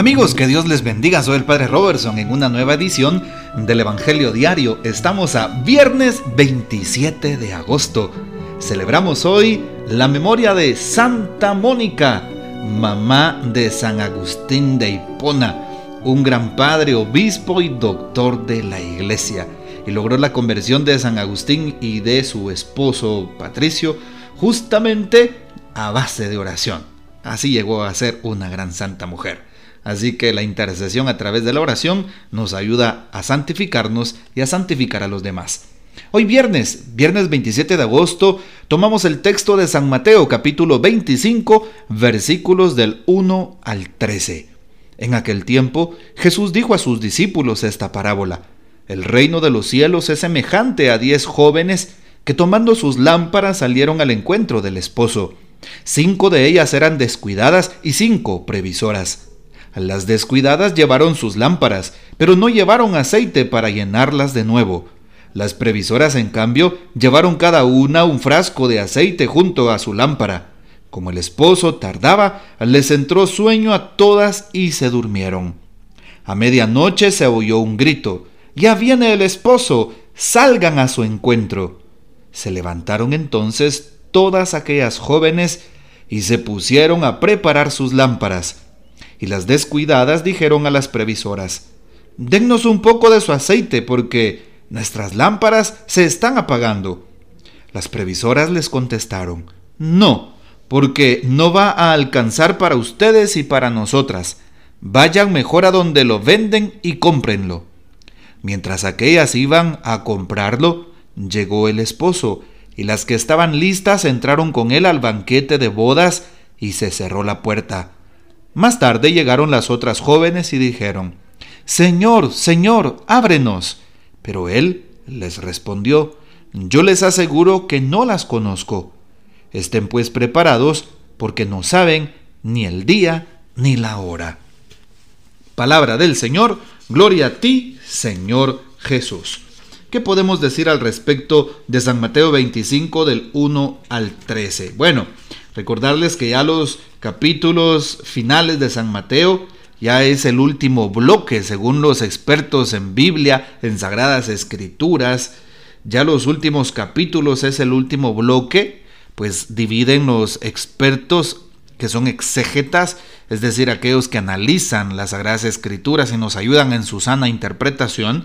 Amigos, que Dios les bendiga. Soy el Padre Robertson en una nueva edición del Evangelio Diario. Estamos a viernes 27 de agosto. Celebramos hoy la memoria de Santa Mónica, mamá de San Agustín de Hipona, un gran padre, obispo y doctor de la iglesia. Y logró la conversión de San Agustín y de su esposo Patricio justamente a base de oración. Así llegó a ser una gran santa mujer. Así que la intercesión a través de la oración nos ayuda a santificarnos y a santificar a los demás. Hoy viernes, viernes 27 de agosto, tomamos el texto de San Mateo capítulo 25 versículos del 1 al 13. En aquel tiempo Jesús dijo a sus discípulos esta parábola. El reino de los cielos es semejante a diez jóvenes que tomando sus lámparas salieron al encuentro del esposo. Cinco de ellas eran descuidadas y cinco previsoras. Las descuidadas llevaron sus lámparas, pero no llevaron aceite para llenarlas de nuevo. Las previsoras, en cambio, llevaron cada una un frasco de aceite junto a su lámpara. Como el esposo tardaba, les entró sueño a todas y se durmieron. A medianoche se oyó un grito. Ya viene el esposo, salgan a su encuentro. Se levantaron entonces todas aquellas jóvenes y se pusieron a preparar sus lámparas y las descuidadas dijeron a las previsoras, Dennos un poco de su aceite porque nuestras lámparas se están apagando. Las previsoras les contestaron, No, porque no va a alcanzar para ustedes y para nosotras. Vayan mejor a donde lo venden y cómprenlo. Mientras aquellas iban a comprarlo, llegó el esposo, y las que estaban listas entraron con él al banquete de bodas y se cerró la puerta. Más tarde llegaron las otras jóvenes y dijeron, Señor, Señor, ábrenos. Pero él les respondió, Yo les aseguro que no las conozco. Estén pues preparados, porque no saben ni el día ni la hora. Palabra del Señor, gloria a ti, Señor Jesús. ¿Qué podemos decir al respecto de San Mateo 25 del 1 al 13? Bueno, Recordarles que ya los capítulos finales de San Mateo ya es el último bloque, según los expertos en Biblia, en Sagradas Escrituras. Ya los últimos capítulos es el último bloque, pues dividen los expertos que son exégetas, es decir, aquellos que analizan las Sagradas Escrituras y nos ayudan en su sana interpretación,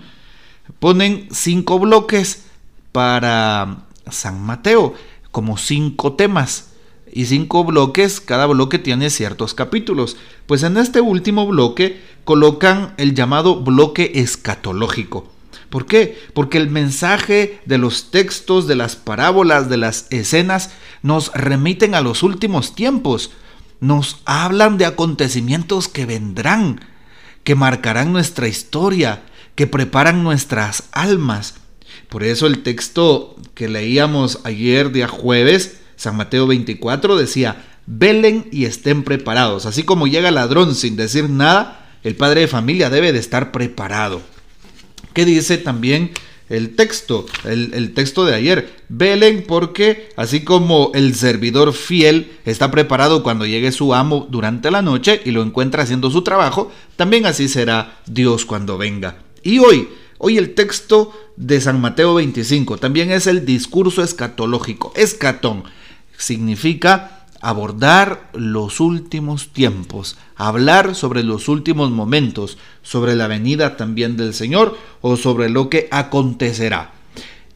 ponen cinco bloques para San Mateo, como cinco temas y cinco bloques, cada bloque tiene ciertos capítulos. Pues en este último bloque colocan el llamado bloque escatológico. ¿Por qué? Porque el mensaje de los textos, de las parábolas, de las escenas, nos remiten a los últimos tiempos. Nos hablan de acontecimientos que vendrán, que marcarán nuestra historia, que preparan nuestras almas. Por eso el texto que leíamos ayer, día jueves, San Mateo 24 decía, velen y estén preparados. Así como llega ladrón sin decir nada, el padre de familia debe de estar preparado. ¿Qué dice también el texto? El, el, texto de ayer. Velen porque así como el servidor fiel está preparado cuando llegue su amo durante la noche y lo encuentra haciendo su trabajo, también así será Dios cuando venga. Y hoy, hoy el texto de San Mateo 25 también es el discurso escatológico, escatón significa abordar los últimos tiempos, hablar sobre los últimos momentos, sobre la venida también del Señor o sobre lo que acontecerá.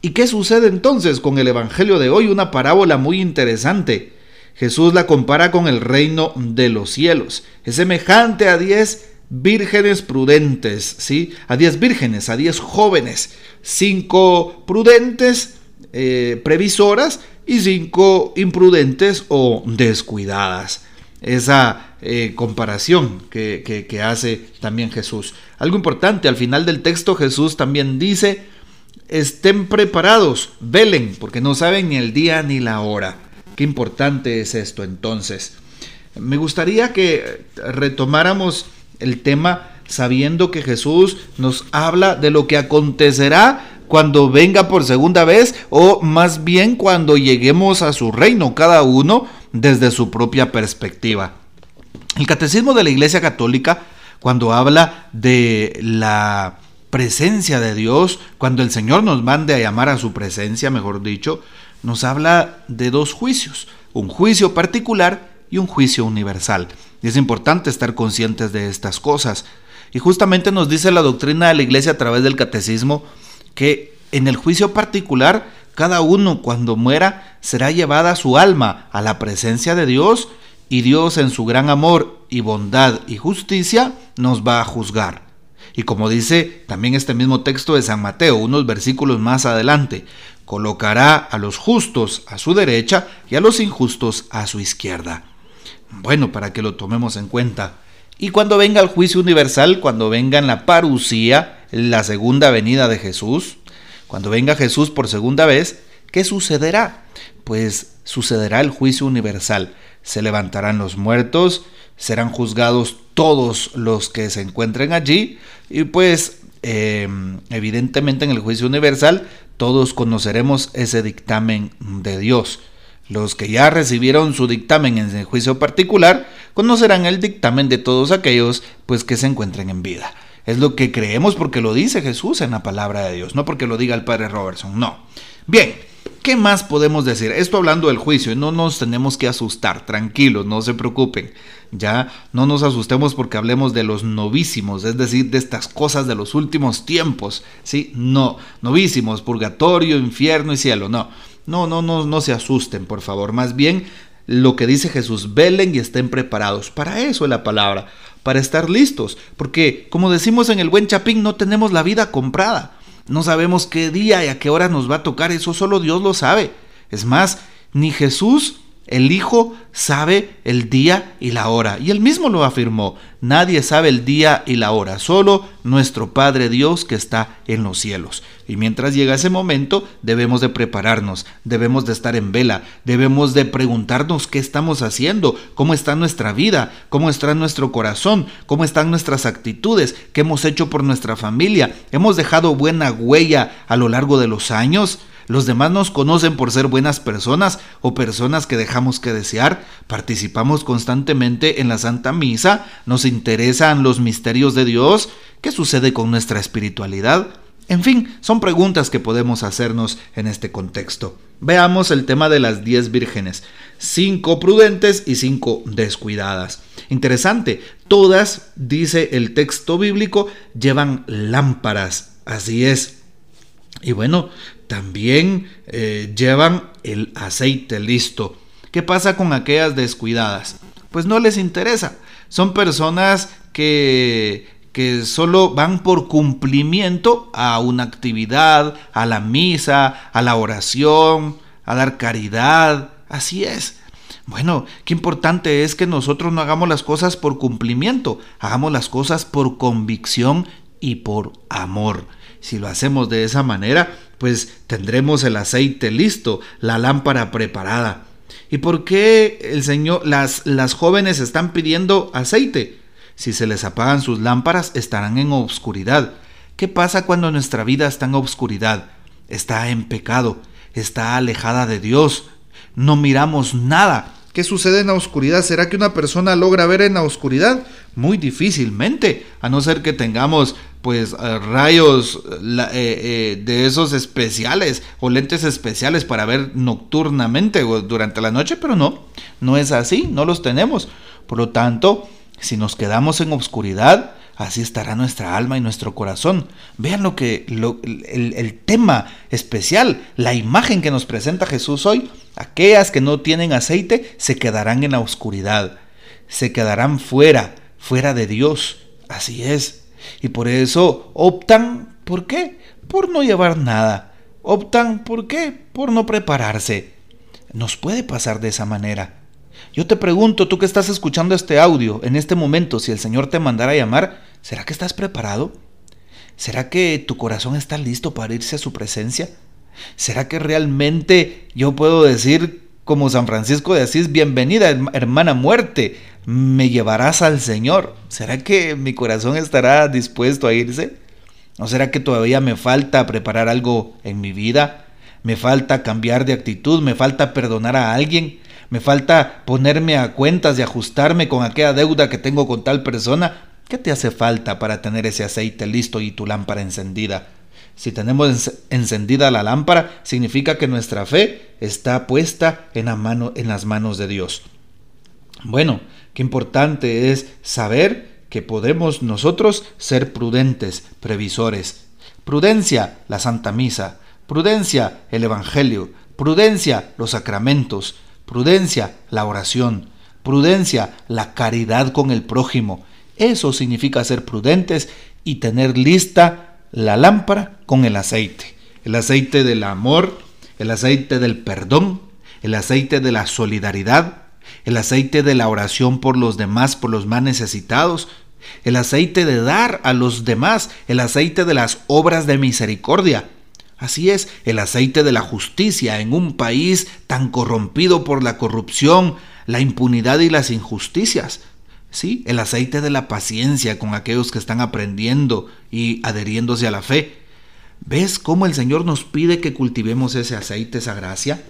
¿Y qué sucede entonces con el Evangelio de hoy? Una parábola muy interesante. Jesús la compara con el reino de los cielos. Es semejante a diez vírgenes prudentes, ¿sí? A diez vírgenes, a diez jóvenes, cinco prudentes, eh, previsoras y cinco imprudentes o descuidadas. Esa eh, comparación que, que hace también Jesús. Algo importante, al final del texto Jesús también dice, estén preparados, velen, porque no saben ni el día ni la hora. Qué importante es esto entonces. Me gustaría que retomáramos el tema sabiendo que Jesús nos habla de lo que acontecerá cuando venga por segunda vez o más bien cuando lleguemos a su reino, cada uno desde su propia perspectiva. El Catecismo de la Iglesia Católica cuando habla de la presencia de Dios, cuando el Señor nos mande a llamar a su presencia, mejor dicho, nos habla de dos juicios, un juicio particular y un juicio universal. Y es importante estar conscientes de estas cosas. Y justamente nos dice la doctrina de la iglesia a través del catecismo que en el juicio particular, cada uno cuando muera será llevada su alma a la presencia de Dios y Dios en su gran amor y bondad y justicia nos va a juzgar. Y como dice también este mismo texto de San Mateo, unos versículos más adelante, colocará a los justos a su derecha y a los injustos a su izquierda. Bueno, para que lo tomemos en cuenta. Y cuando venga el juicio universal, cuando venga en la parucía, la segunda venida de Jesús, cuando venga Jesús por segunda vez, ¿qué sucederá? Pues sucederá el juicio universal. Se levantarán los muertos, serán juzgados todos los que se encuentren allí y pues em, evidentemente en el juicio universal todos conoceremos ese dictamen de Dios. Los que ya recibieron su dictamen en el juicio particular conocerán el dictamen de todos aquellos pues que se encuentren en vida. Es lo que creemos porque lo dice Jesús en la palabra de Dios, no porque lo diga el padre Robertson, no. Bien, ¿qué más podemos decir? Esto hablando del juicio, no nos tenemos que asustar, tranquilos, no se preocupen. Ya no nos asustemos porque hablemos de los novísimos, es decir, de estas cosas de los últimos tiempos, ¿sí? No, novísimos, purgatorio, infierno y cielo, no. No, no, no, no se asusten, por favor. Más bien, lo que dice Jesús, velen y estén preparados. Para eso es la palabra, para estar listos. Porque, como decimos en el buen Chapín, no tenemos la vida comprada. No sabemos qué día y a qué hora nos va a tocar, eso solo Dios lo sabe. Es más, ni Jesús el Hijo sabe el día y la hora. Y él mismo lo afirmó. Nadie sabe el día y la hora, solo nuestro Padre Dios que está en los cielos. Y mientras llega ese momento, debemos de prepararnos, debemos de estar en vela, debemos de preguntarnos qué estamos haciendo, cómo está nuestra vida, cómo está nuestro corazón, cómo están nuestras actitudes, qué hemos hecho por nuestra familia, hemos dejado buena huella a lo largo de los años. Los demás nos conocen por ser buenas personas o personas que dejamos que desear. Participamos constantemente en la Santa Misa. Nos interesan los misterios de Dios. ¿Qué sucede con nuestra espiritualidad? En fin, son preguntas que podemos hacernos en este contexto. Veamos el tema de las diez vírgenes, cinco prudentes y cinco descuidadas. Interesante, todas, dice el texto bíblico, llevan lámparas, así es. Y bueno, también eh, llevan el aceite listo. ¿Qué pasa con aquellas descuidadas? Pues no les interesa. Son personas que, que solo van por cumplimiento a una actividad, a la misa, a la oración, a dar caridad. Así es. Bueno, qué importante es que nosotros no hagamos las cosas por cumplimiento, hagamos las cosas por convicción y por amor. Si lo hacemos de esa manera, pues tendremos el aceite listo, la lámpara preparada. ¿Y por qué el Señor, las, las jóvenes están pidiendo aceite? Si se les apagan sus lámparas, estarán en obscuridad. ¿Qué pasa cuando nuestra vida está en obscuridad? Está en pecado, está alejada de Dios, no miramos nada. ¿Qué sucede en la oscuridad? ¿Será que una persona logra ver en la oscuridad? Muy difícilmente, a no ser que tengamos pues eh, rayos eh, eh, de esos especiales o lentes especiales para ver nocturnamente o durante la noche, pero no, no es así, no los tenemos. Por lo tanto, si nos quedamos en oscuridad, así estará nuestra alma y nuestro corazón. Vean lo que el, el tema especial, la imagen que nos presenta Jesús hoy. Aquellas que no tienen aceite se quedarán en la oscuridad, se quedarán fuera, fuera de Dios. Así es, y por eso optan, ¿por qué? Por no llevar nada. Optan, ¿por qué? Por no prepararse. Nos puede pasar de esa manera. Yo te pregunto, tú que estás escuchando este audio, en este momento, si el Señor te mandara a llamar, ¿será que estás preparado? ¿Será que tu corazón está listo para irse a su presencia? ¿Será que realmente yo puedo decir como San Francisco de Asís, bienvenida hermana muerte, me llevarás al Señor. ¿Será que mi corazón estará dispuesto a irse? ¿O será que todavía me falta preparar algo en mi vida? ¿Me falta cambiar de actitud? ¿Me falta perdonar a alguien? ¿Me falta ponerme a cuentas y ajustarme con aquella deuda que tengo con tal persona? ¿Qué te hace falta para tener ese aceite listo y tu lámpara encendida? Si tenemos encendida la lámpara, significa que nuestra fe está puesta en, mano, en las manos de Dios. Bueno, importante es saber que podemos nosotros ser prudentes, previsores. Prudencia, la Santa Misa. Prudencia, el Evangelio. Prudencia, los sacramentos. Prudencia, la oración. Prudencia, la caridad con el prójimo. Eso significa ser prudentes y tener lista la lámpara con el aceite. El aceite del amor, el aceite del perdón, el aceite de la solidaridad, el aceite de la oración por los demás, por los más necesitados, el aceite de dar a los demás, el aceite de las obras de misericordia. Así es, el aceite de la justicia en un país tan corrompido por la corrupción, la impunidad y las injusticias. Sí, el aceite de la paciencia con aquellos que están aprendiendo y adheriéndose a la fe. ¿Ves cómo el Señor nos pide que cultivemos ese aceite, esa gracia?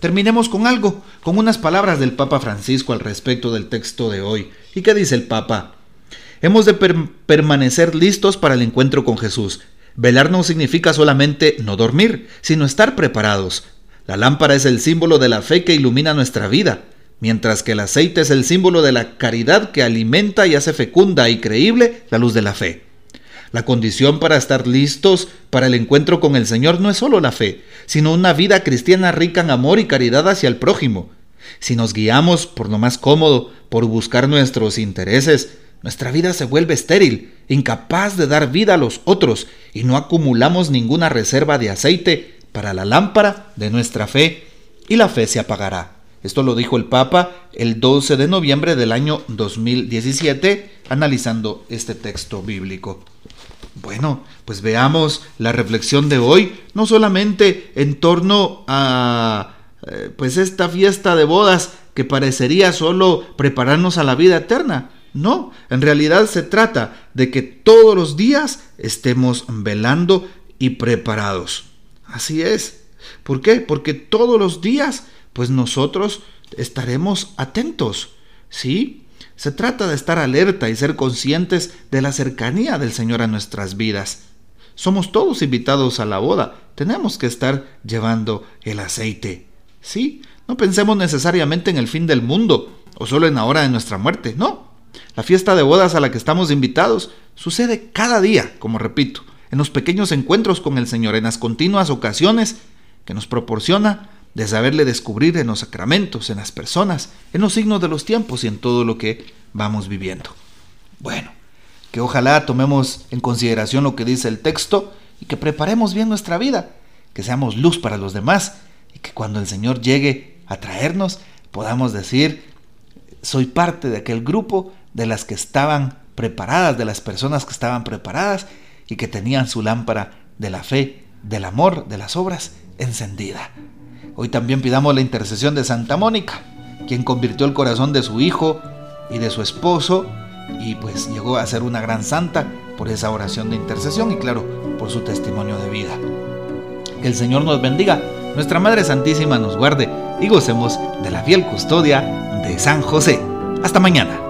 Terminemos con algo, con unas palabras del Papa Francisco al respecto del texto de hoy. ¿Y qué dice el Papa? Hemos de permanecer listos para el encuentro con Jesús. Velar no significa solamente no dormir, sino estar preparados. La lámpara es el símbolo de la fe que ilumina nuestra vida, mientras que el aceite es el símbolo de la caridad que alimenta y hace fecunda y creíble la luz de la fe. La condición para estar listos para el encuentro con el Señor no es solo la fe, sino una vida cristiana rica en amor y caridad hacia el prójimo. Si nos guiamos por lo más cómodo, por buscar nuestros intereses, nuestra vida se vuelve estéril, incapaz de dar vida a los otros, y no acumulamos ninguna reserva de aceite para la lámpara de nuestra fe, y la fe se apagará. Esto lo dijo el Papa el 12 de noviembre del año 2017, analizando este texto bíblico. Bueno, pues veamos la reflexión de hoy, no solamente en torno a eh, pues esta fiesta de bodas que parecería solo prepararnos a la vida eterna. No, en realidad se trata de que todos los días estemos velando y preparados. Así es. ¿Por qué? Porque todos los días, pues nosotros estaremos atentos. ¿Sí? Se trata de estar alerta y ser conscientes de la cercanía del Señor a nuestras vidas. Somos todos invitados a la boda. Tenemos que estar llevando el aceite. Sí, no pensemos necesariamente en el fin del mundo o solo en la hora de nuestra muerte. No. La fiesta de bodas a la que estamos invitados sucede cada día, como repito, en los pequeños encuentros con el Señor, en las continuas ocasiones que nos proporciona de saberle descubrir en los sacramentos, en las personas, en los signos de los tiempos y en todo lo que vamos viviendo. Bueno, que ojalá tomemos en consideración lo que dice el texto y que preparemos bien nuestra vida, que seamos luz para los demás y que cuando el Señor llegue a traernos podamos decir, soy parte de aquel grupo de las que estaban preparadas, de las personas que estaban preparadas y que tenían su lámpara de la fe, del amor, de las obras encendida. Hoy también pidamos la intercesión de Santa Mónica, quien convirtió el corazón de su hijo y de su esposo y pues llegó a ser una gran santa por esa oración de intercesión y claro, por su testimonio de vida. Que el Señor nos bendiga, nuestra Madre Santísima nos guarde y gocemos de la fiel custodia de San José. Hasta mañana.